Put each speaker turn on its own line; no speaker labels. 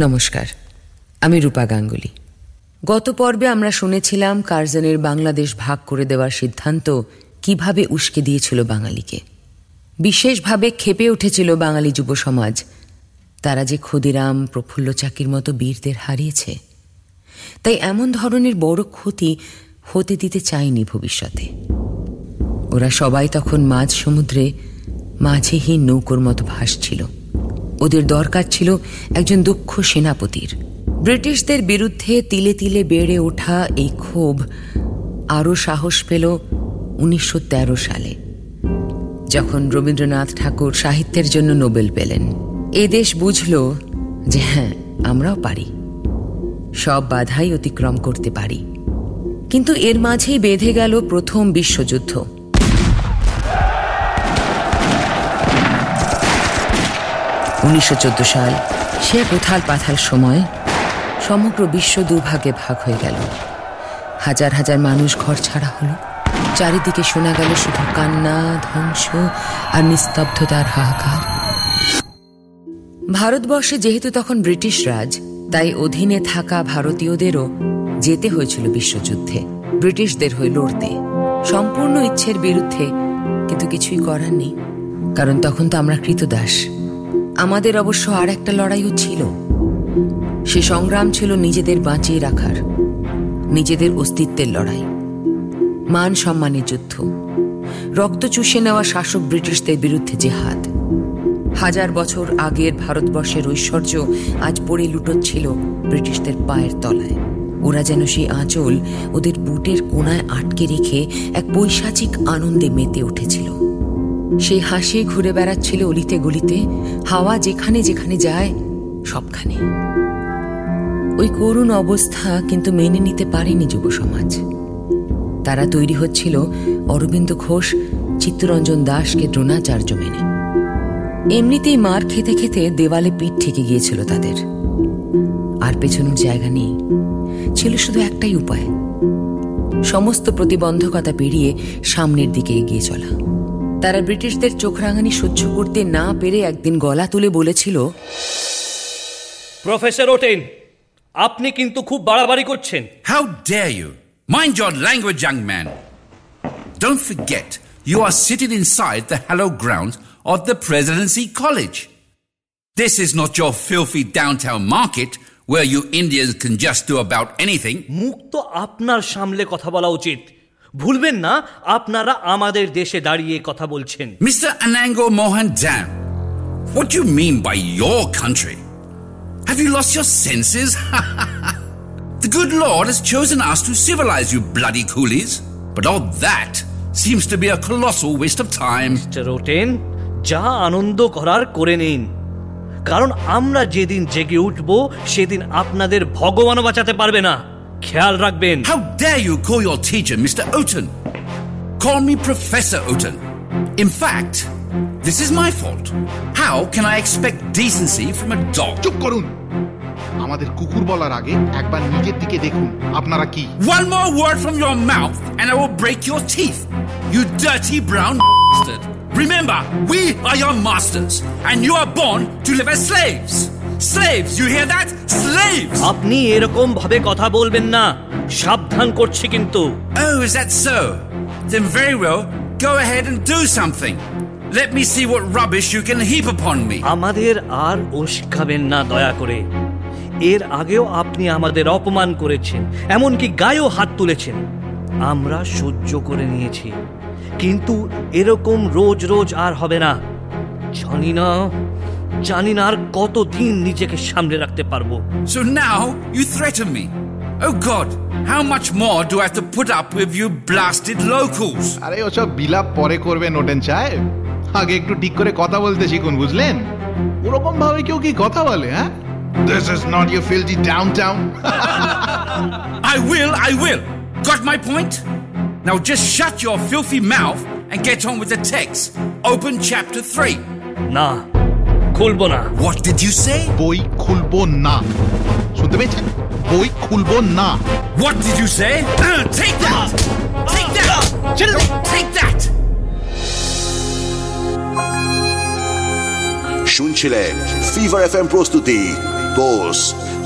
নমস্কার, আমি রূপা গাঙ্গুলি। গত পর্বে আমরা শুনেছিলাম কার্জনের বাংলাদেশ ভাগ করে দেওয়ার সিদ্ধান্ত কীভাবে উস্কে দিয়েছিল বাঙালিকে। বিশেষভাবে খেপে উঠেছিল বাঙালি যুব সমাজ। তারা যে ক্ষুদিরাম, প্রফুল্ল চাকির মতো বীরদের হারিয়েছে। তাই এমন ধরনের বড় ক্ষতি হতে দিতে চায়নি ভবিষ্যতে। ওরা সবাই তখন মাঝ সমুদ্রে মাঝেহীন নৌকোর মতো ভাসছিল। ওদের দরকার ছিল একজন দক্ষ সেনাপতির। ব্রিটিশদের বিরুদ্ধে তিলে তিলে বেড়ে ওঠা এই ক্ষোভ আরও সাহস পেল উনিশশো তেরো সালে, যখন রবীন্দ্রনাথ ঠাকুর সাহিত্যের জন্য নোবেল পেলেন। এ দেশ বুঝল যে হ্যাঁ আমরাও পারি। সব বাধাই অতিক্রম করতে পারি। কিন্তু এর মাঝেই বেঁধে গেল প্রথম বিশ্বযুদ্ধ। উনিশশো চোদ্দ সাল সে কোথাল পাথাল সময় সমগ্র বিশ্ব দুভাগে ভাগ হয়ে গেল। হাজার হাজার মানুষ ঘর ছাড়া হলো। চারিদিকে শোনা গেল শুধু কান্না, ধ্বংস আর নিস্তব্ধতার হাহাকার। ভারতবর্ষে যেহেতু তখন ব্রিটিশ রাজ, তাই অধীনে থাকা ভারতীয়দেরও যেতে হয়েছিল বিশ্বযুদ্ধে, ব্রিটিশদের হয়ে লড়তে। সম্পূর্ণ ইচ্ছের বিরুদ্ধে কিন্তু কিছুই করার নেই, কারণ তখন তো আমরা কৃতদাস। আমাদের অবশ্য আর একটা লড়াইও ছিল। সে সংগ্রাম ছিল নিজেদের বাঁচিয়ে রাখার, নিজেদের অস্তিত্বের লড়াই। মান সম্মানের যুদ্ধ। রক্ত চুষে নেওয়া শাসক ব্রিটিশদের বিরুদ্ধে জেহাদ। হাজার বছর আগের ভারতবর্ষের ঐশ্বর্য আজ পড়ে লুটোচ্ছিল ব্রিটিশদের পায়ের তলায়। ওরা যেন সেই আঁচল ওদের বুটের কোনায় আটকে রেখে এক বৈশাচিক আনন্দে মেতে উঠেছিল। সেই হাসি ঘুরে বেড়াচ্ছিল অলিতে গলিতে, হাওয়া যেখানে যেখানে যায়, সবখানে। ওই করুণ অবস্থা কিন্তু মেনে নিতে পারেনি যুব সমাজ তারা তৈরি হচ্ছিল অরবিন্দ ঘোষ, চিত্তরঞ্জন দাসকে দ্রোণাচার্য মেনে। এমনিতেই মার খেতে খেতে দেওয়ালে পিঠ ঠেকে গিয়েছিল তাদের। আর পেছনের জায়গা নেই। ছিল শুধু একটাই উপায়। সমস্ত প্রতিবন্ধকতা পেরিয়ে সামনের দিকে এগিয়ে চলা। তারা ব্রিটিশদের চোখ রাঙানি সহ্য করতে না পেরে একদিন গলা তুলে বলেছিল
প্রফেসর ওটেন আপনি কিন্তু খুব বাড়াবাড়ি করছেন।
How dare you mind your language young man don't forget you are seated inside the hallowed ground of the Presidency College This is not your filthy downtown market where you Indians can just do about anything.
মুখ তো আপনার সামলে কথা বলা উচিত। ভুলবেন না আপনারা আমাদের দেশে দাঁড়িয়ে কথা বলছেন
Mr. Anango Mohan Dam, what do you mean by your country? Have you lost your senses? the good Lord has chosen us to civilize you bloody coolies, but all that seems to be a colossal waste of time.
Mister Oaten যা আনন্দ করার করে নিন কারণ আমরা যেদিন জেগে উঠব সেদিন আপনাদের ভগবানও বাঁচাতে পারবে না খেয়াল রাখবেন
How dare you call your teacher Mr. Oten? Call me Professor Oten. In fact, this is my fault. How can I expect decency from a dog?
চুপ করুন আমাদের কুকুর বলার আগে একবার নিজের দিকে দেখুন আপনারা কি
One more word from your mouth and I will break your teeth. You dirty brown bastard. Remember, we are your masters and you are born to live as slaves. Slaves, you hear that? Slaves!
আপনি এরকম ভাবে কথা বলবেন না সাবধান করছি কিন্তু
Oh, is that so? Then very well, go ahead and do something. Let me see what rubbish you can heap upon me.
আমাদের আর উস্কাবেন না দয়া করে এর আগেও আপনি আমাদের অপমান করেছেন এমনকি গায়েও হাত তুলেছেন আমরা সহ্য করে নিয়েছি কিন্তু এরকম রোজ রোজ আর হবে না জানি না জানি না আর কতদিন নিজেকে সামনে রাখতে পারব
So now you threaten me. Oh God, how much more do I have to put up with you blasted locals?
আরে ওসব বিলাপ পরে করবে নোটেন সাহেব আগে একটু ঠিক করে কথা বলতে শিখুন বুঝলেন ওরকম ভাবে কেউ কি কথা বলে হ্যাঁ this is not your filthy downtown
I will, I will. Got my point? Now just shut your filthy mouth and get on with the text. Open chapter 3.
না খুলবো না
What did you say?
বই খুলবো না শুনতে পেয়েছেন বই খুলবো না
What did you say? Uh, take that! Take that! Take that!
শুনছিলেন ফিভার এফ প্রস্তুতি বোস